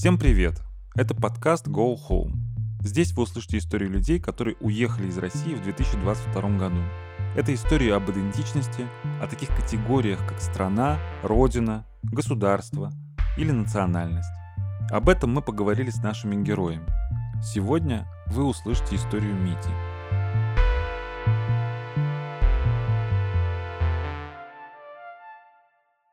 Всем привет! Это подкаст Go Home. Здесь вы услышите истории людей, которые уехали из России в 2022 году. Это истории об идентичности, о таких категориях, как страна, родина, государство или национальность. Об этом мы поговорили с нашими героями. Сегодня вы услышите историю Мити –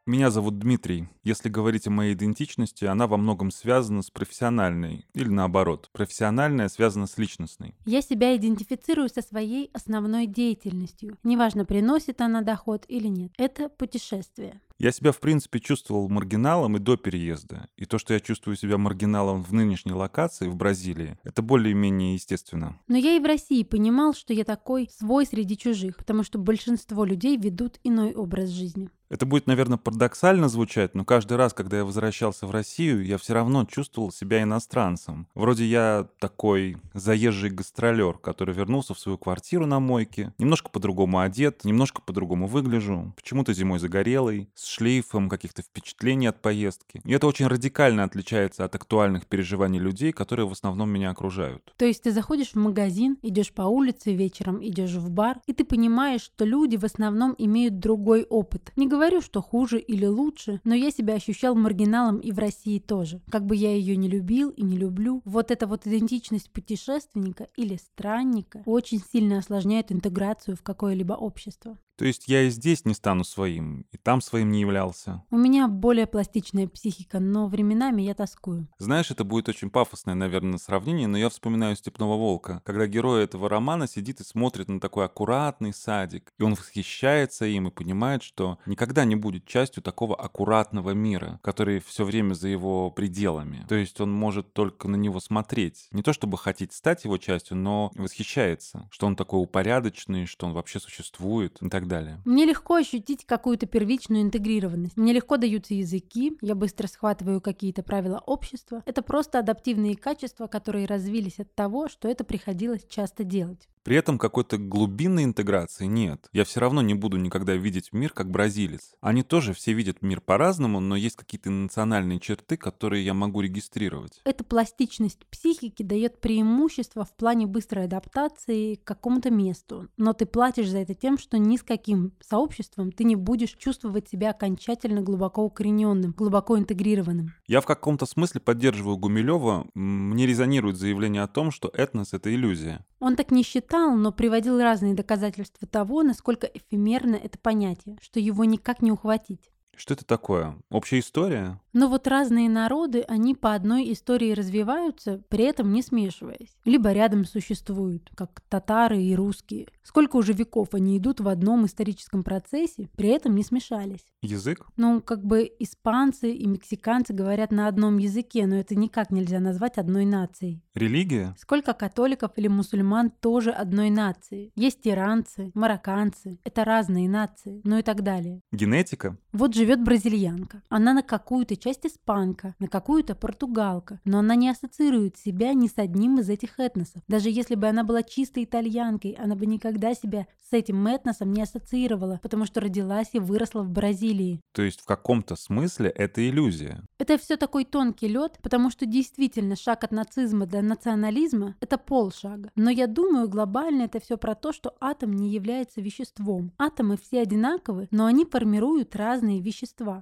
Меня зовут Дмитрий. Если говорить о моей идентичности, она во многом связана с профессиональной, или наоборот, профессиональная связана с личностной. Я себя идентифицирую со своей основной деятельностью. Неважно, приносит она доход или нет. Это путешествие. Я себя, в принципе, чувствовал маргиналом и до переезда. И то, что я чувствую себя маргиналом в нынешней локации, в Бразилии, это более-менее естественно. Но я и в России понимал, что я такой свой среди чужих, потому что большинство людей ведут иной образ жизни. Это будет, наверное, парадоксально звучать, но каждый раз, когда я возвращался в Россию, я все равно чувствовал себя иностранцем. Вроде я такой заезжий гастролер, который вернулся в свою квартиру на мойке, немножко по-другому одет, немножко по-другому выгляжу, почему-то зимой загорелый, с шлейфом каких-то впечатлений от поездки. И это очень радикально отличается от актуальных переживаний людей, которые в основном меня окружают. То есть ты заходишь в магазин, идешь по улице вечером, идешь в бар, и ты понимаешь, что люди в основном имеют другой опыт. Не говорю, что хуже или лучше, но я себя ощущал маргиналом и в России тоже. Как бы я ее не любил и не люблю, вот эта вот идентичность путешественника или странника очень сильно осложняет интеграцию в какое-либо общество. То есть я и здесь не стану своим, и там своим не являлся. У меня более пластичная психика, но временами я тоскую. Знаешь, это будет очень пафосное, наверное, сравнение, но я вспоминаю «Степного волка», когда герой этого романа сидит и смотрит на такой аккуратный садик, и он восхищается им и понимает, что никогда не будет частью такого аккуратного мира, который все время за его пределами. То есть он может только на него смотреть. Не то чтобы хотеть стать его частью, но восхищается, что он такой упорядоченный, что он вообще существует и так далее. Мне легко ощутить какую-то первичную интегрированность. Мне легко даются языки, я быстро схватываю какие-то правила общества. Это просто адаптивные качества, которые развились от того, что это приходилось часто делать. При этом какой-то глубинной интеграции нет. Я все равно не буду никогда видеть мир как бразилец. Они тоже все видят мир по-разному, но есть какие-то национальные черты, которые я могу регистрировать. Эта пластичность психики дает преимущество в плане быстрой адаптации к какому-то месту. Но ты платишь за это тем, что ни с каким сообществом ты не будешь чувствовать себя окончательно глубоко укорененным, глубоко интегрированным. Я в каком-то смысле поддерживаю Гумилева. Мне резонирует заявление о том, что этнос — это иллюзия. Он так не считал, но приводил разные доказательства того, насколько эфемерно это понятие, что его никак не ухватить. Что это такое? Общая история? Но вот разные народы, они по одной истории развиваются, при этом не смешиваясь. Либо рядом существуют, как татары и русские. Сколько уже веков они идут в одном историческом процессе, при этом не смешались. Язык? Ну, как бы испанцы и мексиканцы говорят на одном языке, но это никак нельзя назвать одной нацией. Религия? Сколько католиков или мусульман тоже одной нации. Есть иранцы, марокканцы. Это разные нации, ну и так далее. Генетика? Вот живет бразильянка. Она на какую-то часть испанка, на какую-то португалка, но она не ассоциирует себя ни с одним из этих этносов. Даже если бы она была чистой итальянкой, она бы никогда себя с этим этносом не ассоциировала, потому что родилась и выросла в Бразилии. То есть в каком-то смысле это иллюзия? Это все такой тонкий лед, потому что действительно шаг от нацизма до национализма – это полшага. Но я думаю, глобально это все про то, что атом не является веществом. Атомы все одинаковы, но они формируют разные вещества.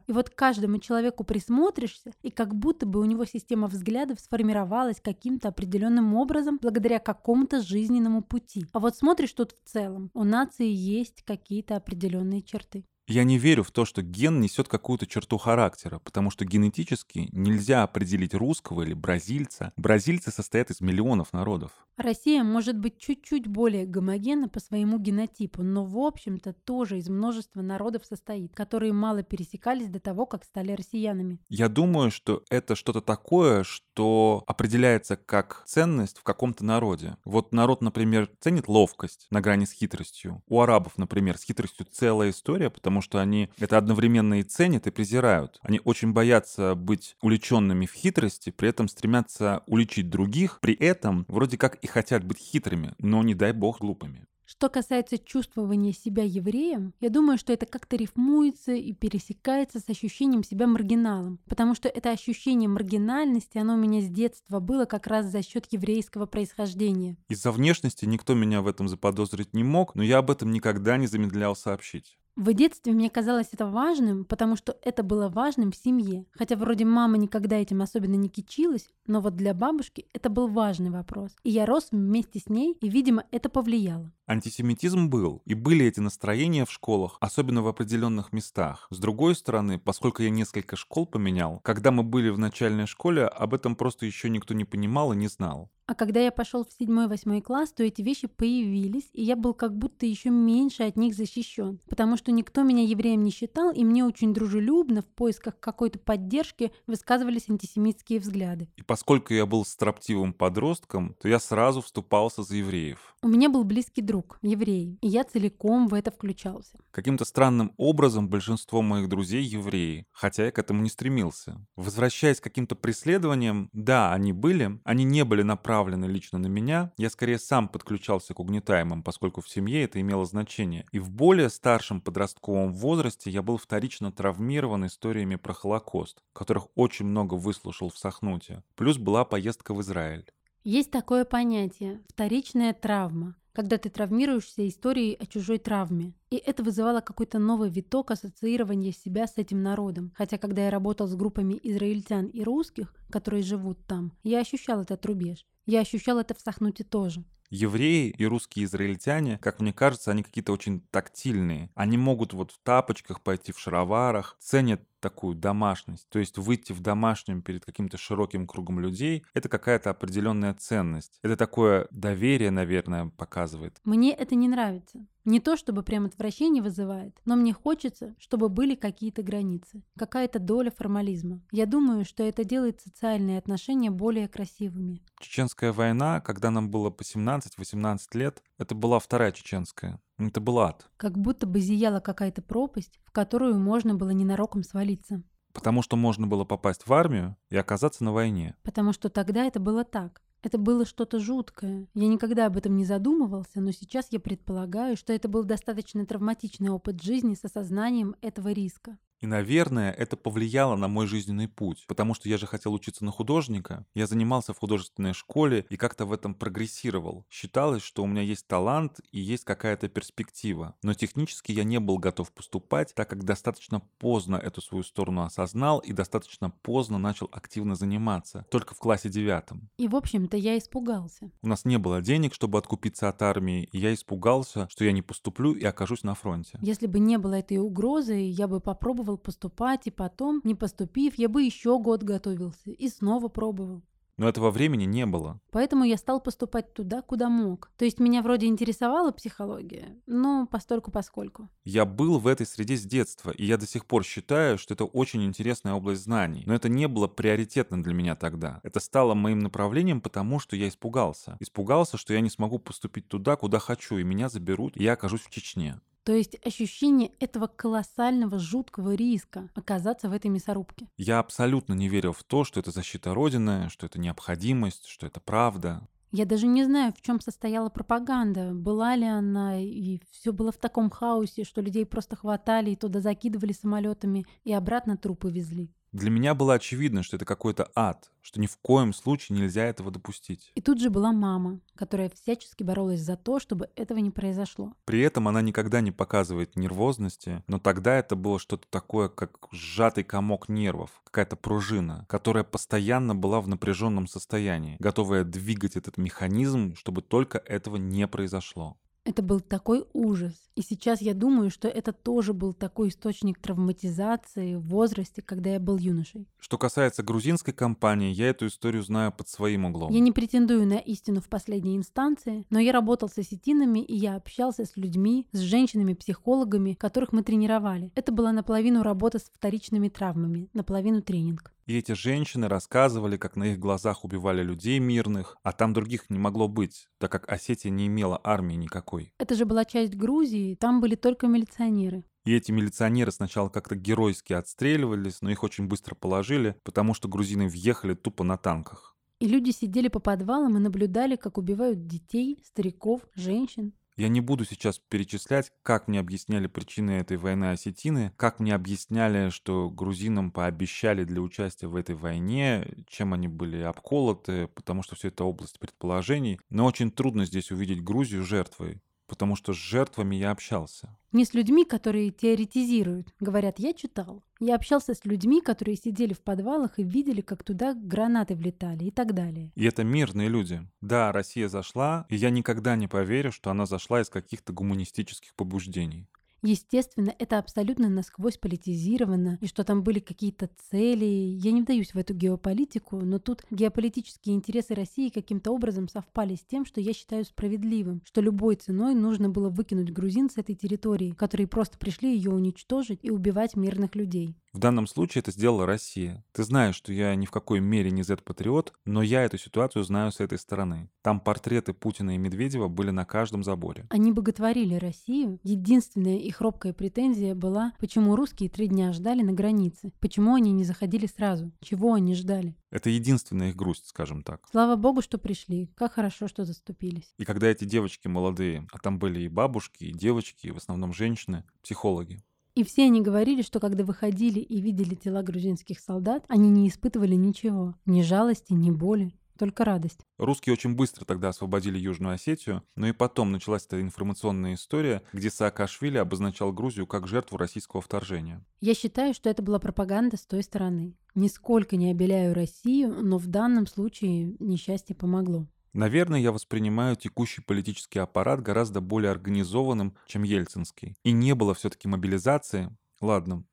И вот каждому человеку присмотреться смотришься, и как будто бы у него система взглядов сформировалась каким-то определенным образом благодаря какому-то жизненному пути. А вот смотришь тут в целом, у нации есть какие-то определенные черты. Я не верю в то, что ген несет какую-то черту характера, потому что генетически нельзя определить русского или бразильца. Бразильцы состоят из миллионов народов. Россия может быть чуть-чуть более гомогенна по своему генотипу, но в общем-то тоже из множества народов состоит, которые мало пересекались до того, как стали россиянами. Я думаю, что это что-то такое, что определяется как ценность в каком-то народе. Вот народ, например, ценит ловкость на грани с хитростью. У арабов, например, с хитростью целая история, потому что они это одновременно и ценят, и презирают. Они очень боятся быть увлеченными в хитрости, при этом стремятся уличить других, при этом вроде как и хотят быть хитрыми, но не дай бог глупыми. Что касается чувствования себя евреем, я думаю, что это как-то рифмуется и пересекается с ощущением себя маргиналом, потому что это ощущение маргинальности, оно у меня с детства было как раз за счет еврейского происхождения. Из-за внешности никто меня в этом заподозрить не мог, но я об этом никогда не замедлял сообщить. В детстве мне казалось это важным, потому что это было важным в семье. Хотя вроде мама никогда этим особенно не кичилась, но вот для бабушки это был важный вопрос. И я рос вместе с ней, и, видимо, это повлияло. Антисемитизм был, и были эти настроения в школах, особенно в определенных местах. С другой стороны, поскольку я несколько школ поменял, когда мы были в начальной школе, об этом просто еще никто не понимал и не знал. А когда я пошел в седьмой-восьмой класс, то эти вещи появились, и я был как будто еще меньше от них защищен, потому что никто меня евреем не считал, и мне очень дружелюбно в поисках какой-то поддержки высказывались антисемитские взгляды. И поскольку я был строптивым подростком, то я сразу вступался за евреев. У меня был близкий друг, еврей, и я целиком в это включался. Каким-то странным образом большинство моих друзей евреи, хотя я к этому не стремился. Возвращаясь к каким-то преследованиям, да, они были, они не были направлены направлены лично на меня, я скорее сам подключался к угнетаемым, поскольку в семье это имело значение. И в более старшем подростковом возрасте я был вторично травмирован историями про Холокост, которых очень много выслушал в Сахнуте. Плюс была поездка в Израиль. Есть такое понятие – вторичная травма когда ты травмируешься историей о чужой травме. И это вызывало какой-то новый виток ассоциирования себя с этим народом. Хотя, когда я работал с группами израильтян и русских, которые живут там, я ощущал этот рубеж. Я ощущал это в Сахнуте тоже. Евреи и русские израильтяне, как мне кажется, они какие-то очень тактильные. Они могут вот в тапочках пойти в шароварах, ценят такую домашность. То есть выйти в домашнем перед каким-то широким кругом людей – это какая-то определенная ценность. Это такое доверие, наверное, показывает. Мне это не нравится. Не то, чтобы прям отвращение вызывает, но мне хочется, чтобы были какие-то границы, какая-то доля формализма. Я думаю, что это делает социальные отношения более красивыми. Чеченская война, когда нам было по 17-18 лет, это была вторая чеченская. Это был ад. Как будто бы зияла какая-то пропасть, в которую можно было ненароком свалиться. Потому что можно было попасть в армию и оказаться на войне. Потому что тогда это было так. Это было что-то жуткое. Я никогда об этом не задумывался, но сейчас я предполагаю, что это был достаточно травматичный опыт жизни с осознанием этого риска. И, наверное, это повлияло на мой жизненный путь, потому что я же хотел учиться на художника. Я занимался в художественной школе и как-то в этом прогрессировал. Считалось, что у меня есть талант и есть какая-то перспектива. Но технически я не был готов поступать, так как достаточно поздно эту свою сторону осознал и достаточно поздно начал активно заниматься. Только в классе девятом. И, в общем-то, я испугался. У нас не было денег, чтобы откупиться от армии, и я испугался, что я не поступлю и окажусь на фронте. Если бы не было этой угрозы, я бы попробовал пробовал поступать, и потом, не поступив, я бы еще год готовился и снова пробовал. Но этого времени не было. Поэтому я стал поступать туда, куда мог. То есть меня вроде интересовала психология, но постольку поскольку. Я был в этой среде с детства, и я до сих пор считаю, что это очень интересная область знаний. Но это не было приоритетно для меня тогда. Это стало моим направлением, потому что я испугался. Испугался, что я не смогу поступить туда, куда хочу, и меня заберут, и я окажусь в Чечне. То есть ощущение этого колоссального, жуткого риска оказаться в этой мясорубке. Я абсолютно не верил в то, что это защита Родины, что это необходимость, что это правда. Я даже не знаю, в чем состояла пропаганда, была ли она, и все было в таком хаосе, что людей просто хватали и туда закидывали самолетами и обратно трупы везли. Для меня было очевидно, что это какой-то ад, что ни в коем случае нельзя этого допустить. И тут же была мама, которая всячески боролась за то, чтобы этого не произошло. При этом она никогда не показывает нервозности, но тогда это было что-то такое, как сжатый комок нервов, какая-то пружина, которая постоянно была в напряженном состоянии, готовая двигать этот механизм, чтобы только этого не произошло. Это был такой ужас. И сейчас я думаю, что это тоже был такой источник травматизации в возрасте, когда я был юношей. Что касается грузинской компании, я эту историю знаю под своим углом. Я не претендую на истину в последней инстанции, но я работал с осетинами, и я общался с людьми, с женщинами-психологами, которых мы тренировали. Это была наполовину работа с вторичными травмами, наполовину тренинг. И эти женщины рассказывали, как на их глазах убивали людей мирных, а там других не могло быть, так как Осетия не имела армии никакой. Это же была часть Грузии, там были только милиционеры. И эти милиционеры сначала как-то геройски отстреливались, но их очень быстро положили, потому что грузины въехали тупо на танках. И люди сидели по подвалам и наблюдали, как убивают детей, стариков, женщин. Я не буду сейчас перечислять, как мне объясняли причины этой войны осетины, как мне объясняли, что грузинам пообещали для участия в этой войне, чем они были обколоты, потому что все это область предположений. Но очень трудно здесь увидеть Грузию жертвой потому что с жертвами я общался. Не с людьми, которые теоретизируют. Говорят, я читал. Я общался с людьми, которые сидели в подвалах и видели, как туда гранаты влетали и так далее. И это мирные люди. Да, Россия зашла, и я никогда не поверю, что она зашла из каких-то гуманистических побуждений. Естественно, это абсолютно насквозь политизировано, и что там были какие-то цели. Я не вдаюсь в эту геополитику, но тут геополитические интересы России каким-то образом совпали с тем, что я считаю справедливым, что любой ценой нужно было выкинуть грузин с этой территории, которые просто пришли ее уничтожить и убивать мирных людей. В данном случае это сделала Россия. Ты знаешь, что я ни в какой мере не Z-патриот, но я эту ситуацию знаю с этой стороны. Там портреты Путина и Медведева были на каждом заборе. Они боготворили Россию. Единственная их робкая претензия была, почему русские три дня ждали на границе, почему они не заходили сразу, чего они ждали. Это единственная их грусть, скажем так. Слава богу, что пришли. Как хорошо, что заступились. И когда эти девочки молодые, а там были и бабушки, и девочки, и в основном женщины, психологи, и все они говорили, что когда выходили и видели тела грузинских солдат, они не испытывали ничего. Ни жалости, ни боли. Только радость. Русские очень быстро тогда освободили Южную Осетию, но и потом началась эта информационная история, где Саакашвили обозначал Грузию как жертву российского вторжения. Я считаю, что это была пропаганда с той стороны. Нисколько не обеляю Россию, но в данном случае несчастье помогло. Наверное, я воспринимаю текущий политический аппарат гораздо более организованным, чем ельцинский. И не было все-таки мобилизации. Ладно,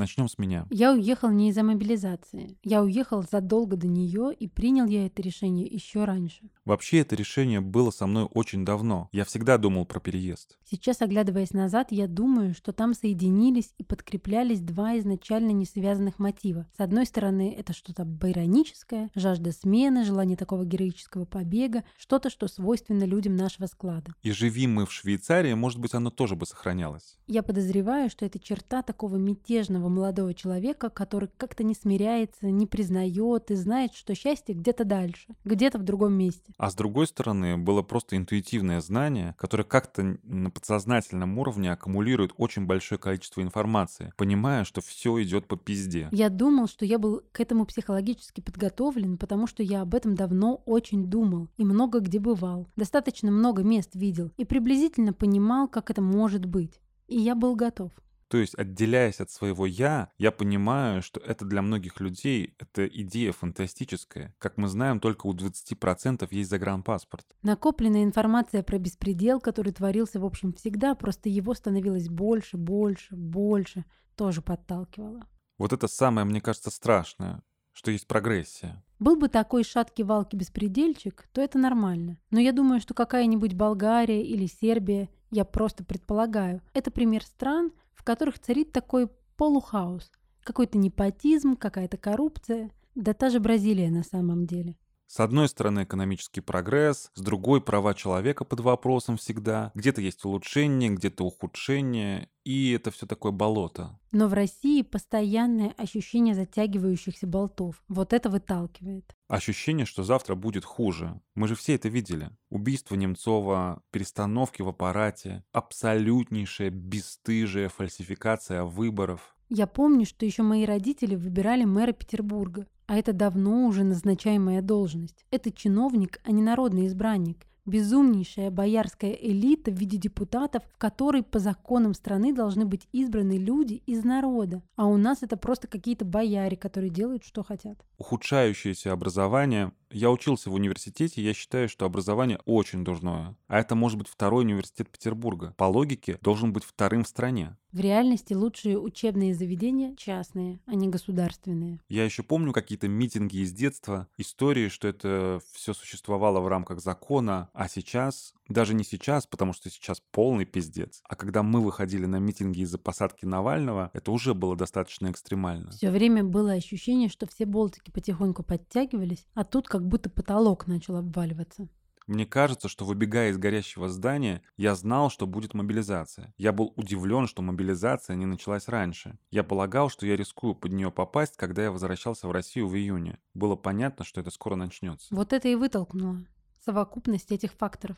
Начнем с меня. Я уехал не из-за мобилизации. Я уехал задолго до нее и принял я это решение еще раньше. Вообще это решение было со мной очень давно. Я всегда думал про переезд. Сейчас, оглядываясь назад, я думаю, что там соединились и подкреплялись два изначально не связанных мотива. С одной стороны, это что-то байроническое, жажда смены, желание такого героического побега, что-то, что свойственно людям нашего склада. И живи мы в Швейцарии, может быть, оно тоже бы сохранялось. Я подозреваю, что это черта такого мятежного молодого человека, который как-то не смиряется, не признает и знает, что счастье где-то дальше, где-то в другом месте. А с другой стороны, было просто интуитивное знание, которое как-то на подсознательном уровне аккумулирует очень большое количество информации, понимая, что все идет по пизде. Я думал, что я был к этому психологически подготовлен, потому что я об этом давно очень думал и много где бывал. Достаточно много мест видел и приблизительно понимал, как это может быть. И я был готов. То есть, отделяясь от своего «я», я понимаю, что это для многих людей это идея фантастическая. Как мы знаем, только у 20% есть загранпаспорт. Накопленная информация про беспредел, который творился, в общем, всегда, просто его становилось больше, больше, больше, тоже подталкивало. Вот это самое, мне кажется, страшное, что есть прогрессия. Был бы такой шаткий-валки беспредельчик, то это нормально. Но я думаю, что какая-нибудь Болгария или Сербия, я просто предполагаю, это пример стран, в которых царит такой полухаос. Какой-то непотизм, какая-то коррупция. Да та же Бразилия на самом деле. С одной стороны экономический прогресс, с другой права человека под вопросом всегда. Где-то есть улучшение, где-то ухудшение, и это все такое болото. Но в России постоянное ощущение затягивающихся болтов. Вот это выталкивает. Ощущение, что завтра будет хуже. Мы же все это видели. Убийство Немцова, перестановки в аппарате, абсолютнейшая бесстыжая фальсификация выборов. Я помню, что еще мои родители выбирали мэра Петербурга. А это давно уже назначаемая должность. Это чиновник, а не народный избранник безумнейшая боярская элита в виде депутатов, в которой по законам страны должны быть избраны люди из народа. А у нас это просто какие-то бояре, которые делают, что хотят. Ухудшающееся образование. Я учился в университете, я считаю, что образование очень дурное. А это может быть второй университет Петербурга. По логике, должен быть вторым в стране. В реальности лучшие учебные заведения частные, а не государственные. Я еще помню какие-то митинги из детства, истории, что это все существовало в рамках закона, а сейчас, даже не сейчас, потому что сейчас полный пиздец, а когда мы выходили на митинги из-за посадки Навального, это уже было достаточно экстремально. Все время было ощущение, что все болтики потихоньку подтягивались, а тут как будто потолок начал обваливаться. Мне кажется, что выбегая из горящего здания, я знал, что будет мобилизация. Я был удивлен, что мобилизация не началась раньше. Я полагал, что я рискую под нее попасть, когда я возвращался в Россию в июне. Было понятно, что это скоро начнется. Вот это и вытолкнуло. Совокупность этих факторов.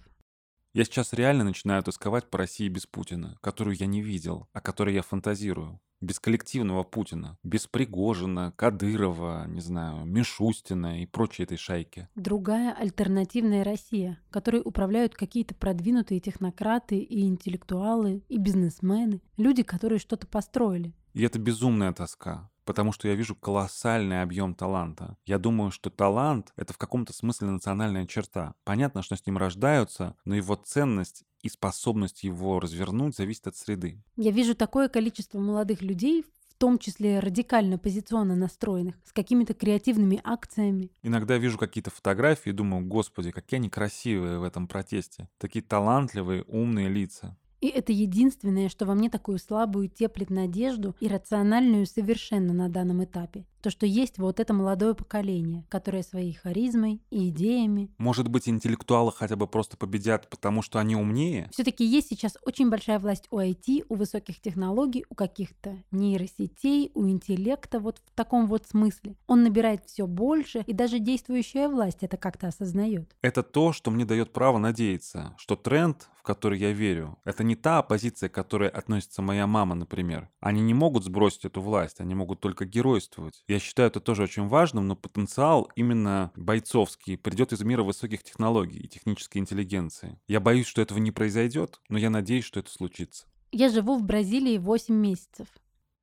Я сейчас реально начинаю тосковать по России без Путина, которую я не видел, о которой я фантазирую. Без коллективного Путина, без Пригожина, Кадырова, не знаю, Мишустина и прочей этой шайки. Другая альтернативная Россия, которой управляют какие-то продвинутые технократы и интеллектуалы, и бизнесмены, люди, которые что-то построили. И это безумная тоска потому что я вижу колоссальный объем таланта. Я думаю, что талант — это в каком-то смысле национальная черта. Понятно, что с ним рождаются, но его ценность и способность его развернуть зависит от среды. Я вижу такое количество молодых людей, в том числе радикально позиционно настроенных, с какими-то креативными акциями. Иногда вижу какие-то фотографии и думаю, господи, какие они красивые в этом протесте. Такие талантливые, умные лица. И это единственное, что во мне такую слабую теплит надежду, иррациональную совершенно на данном этапе. То, что есть вот это молодое поколение, которое своей харизмой и идеями. Может быть, интеллектуалы хотя бы просто победят, потому что они умнее? Все-таки есть сейчас очень большая власть у IT, у высоких технологий, у каких-то нейросетей, у интеллекта вот в таком вот смысле. Он набирает все больше, и даже действующая власть это как-то осознает. Это то, что мне дает право надеяться, что тренд, в который я верю, это не та оппозиция, к которой относится моя мама, например. Они не могут сбросить эту власть, они могут только геройствовать. Я считаю это тоже очень важным, но потенциал именно бойцовский придет из мира высоких технологий и технической интеллигенции. Я боюсь, что этого не произойдет, но я надеюсь, что это случится. Я живу в Бразилии 8 месяцев.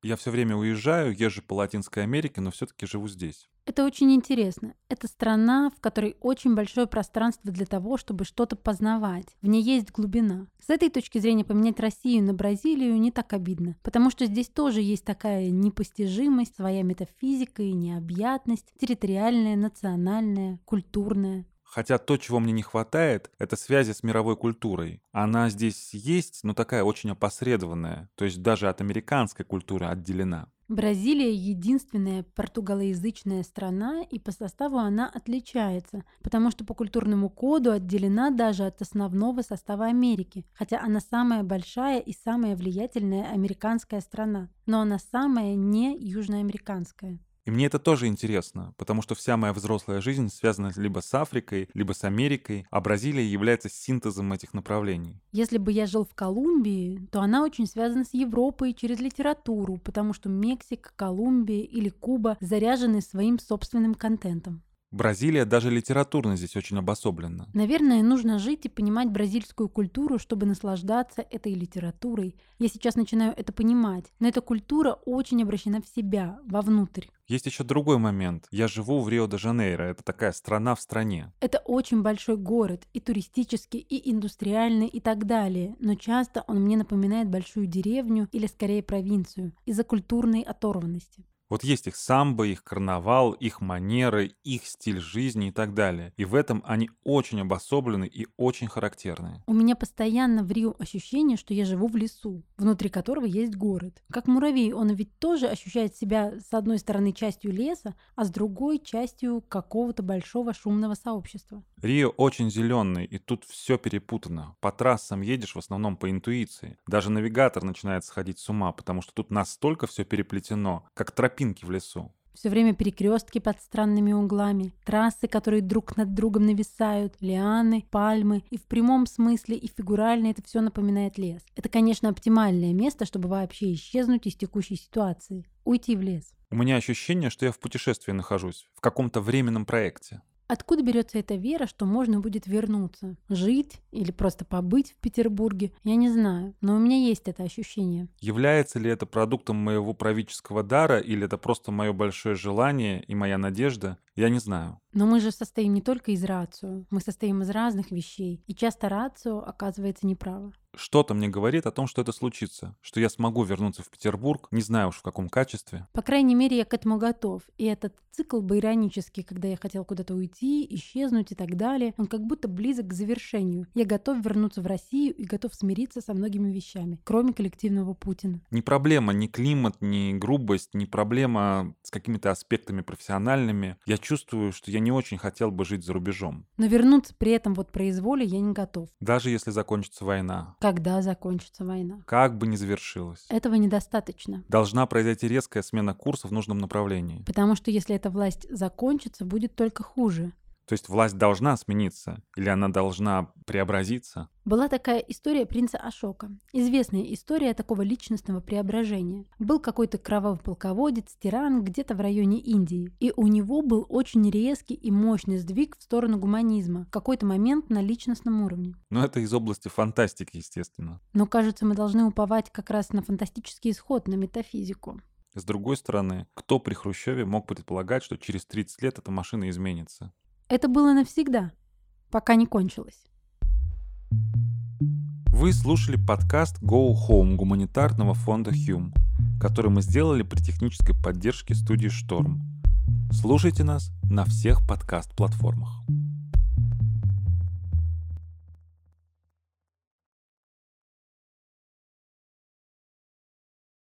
Я все время уезжаю, езжу по Латинской Америке, но все-таки живу здесь. Это очень интересно. Это страна, в которой очень большое пространство для того, чтобы что-то познавать. В ней есть глубина. С этой точки зрения поменять Россию на Бразилию не так обидно, потому что здесь тоже есть такая непостижимость, своя метафизика и необъятность, территориальная, национальная, культурная. Хотя то, чего мне не хватает, это связи с мировой культурой. Она здесь есть, но такая очень опосредованная, то есть даже от американской культуры отделена. Бразилия единственная португалоязычная страна, и по составу она отличается, потому что по культурному коду отделена даже от основного состава Америки, хотя она самая большая и самая влиятельная американская страна, но она самая не южноамериканская. И мне это тоже интересно, потому что вся моя взрослая жизнь связана либо с Африкой, либо с Америкой, а Бразилия является синтезом этих направлений. Если бы я жил в Колумбии, то она очень связана с Европой через литературу, потому что Мексика, Колумбия или Куба заряжены своим собственным контентом. Бразилия даже литературно здесь очень обособлена. Наверное, нужно жить и понимать бразильскую культуру, чтобы наслаждаться этой литературой. Я сейчас начинаю это понимать, но эта культура очень обращена в себя, вовнутрь. Есть еще другой момент. Я живу в Рио-де-Жанейро. Это такая страна в стране. Это очень большой город, и туристический, и индустриальный, и так далее. Но часто он мне напоминает большую деревню или скорее провинцию из-за культурной оторванности. Вот есть их самбо, их карнавал, их манеры, их стиль жизни и так далее. И в этом они очень обособлены и очень характерны. У меня постоянно в Рио ощущение, что я живу в лесу, внутри которого есть город. Как муравей, он ведь тоже ощущает себя с одной стороны частью леса, а с другой частью какого-то большого шумного сообщества. Рио очень зеленый, и тут все перепутано. По трассам едешь в основном по интуиции. Даже навигатор начинает сходить с ума, потому что тут настолько все переплетено, как тропинки в лесу. Все время перекрестки под странными углами, трассы, которые друг над другом нависают, лианы, пальмы. И в прямом смысле, и фигурально это все напоминает лес. Это, конечно, оптимальное место, чтобы вообще исчезнуть из текущей ситуации. Уйти в лес. У меня ощущение, что я в путешествии нахожусь, в каком-то временном проекте. Откуда берется эта вера, что можно будет вернуться? Жить или просто побыть в Петербурге? Я не знаю, но у меня есть это ощущение. Является ли это продуктом моего правительского дара или это просто мое большое желание и моя надежда? Я не знаю. Но мы же состоим не только из рацио, мы состоим из разных вещей, и часто рацио оказывается неправо. Что-то мне говорит о том, что это случится, что я смогу вернуться в Петербург, не знаю уж в каком качестве. По крайней мере, я к этому готов. И этот цикл бы иронический, когда я хотел куда-то уйти, исчезнуть и так далее, он как будто близок к завершению. Я готов вернуться в Россию и готов смириться со многими вещами, кроме коллективного Путина. Не проблема ни климат, ни грубость, не проблема с какими-то аспектами профессиональными. Я чувствую, что я не очень хотел бы жить за рубежом. Но вернуться при этом вот произволе я не готов. Даже если закончится война. Когда закончится война? Как бы ни завершилась. Этого недостаточно. Должна произойти резкая смена курса в нужном направлении. Потому что если эта власть закончится, будет только хуже. То есть власть должна смениться или она должна преобразиться? Была такая история принца Ашока. Известная история такого личностного преображения. Был какой-то кровавый полководец, тиран где-то в районе Индии. И у него был очень резкий и мощный сдвиг в сторону гуманизма. В какой-то момент на личностном уровне. Но это из области фантастики, естественно. Но кажется, мы должны уповать как раз на фантастический исход, на метафизику. С другой стороны, кто при Хрущеве мог предполагать, что через 30 лет эта машина изменится? Это было навсегда, пока не кончилось. Вы слушали подкаст Go Home гуманитарного фонда Hume, который мы сделали при технической поддержке студии Шторм. Слушайте нас на всех подкаст-платформах.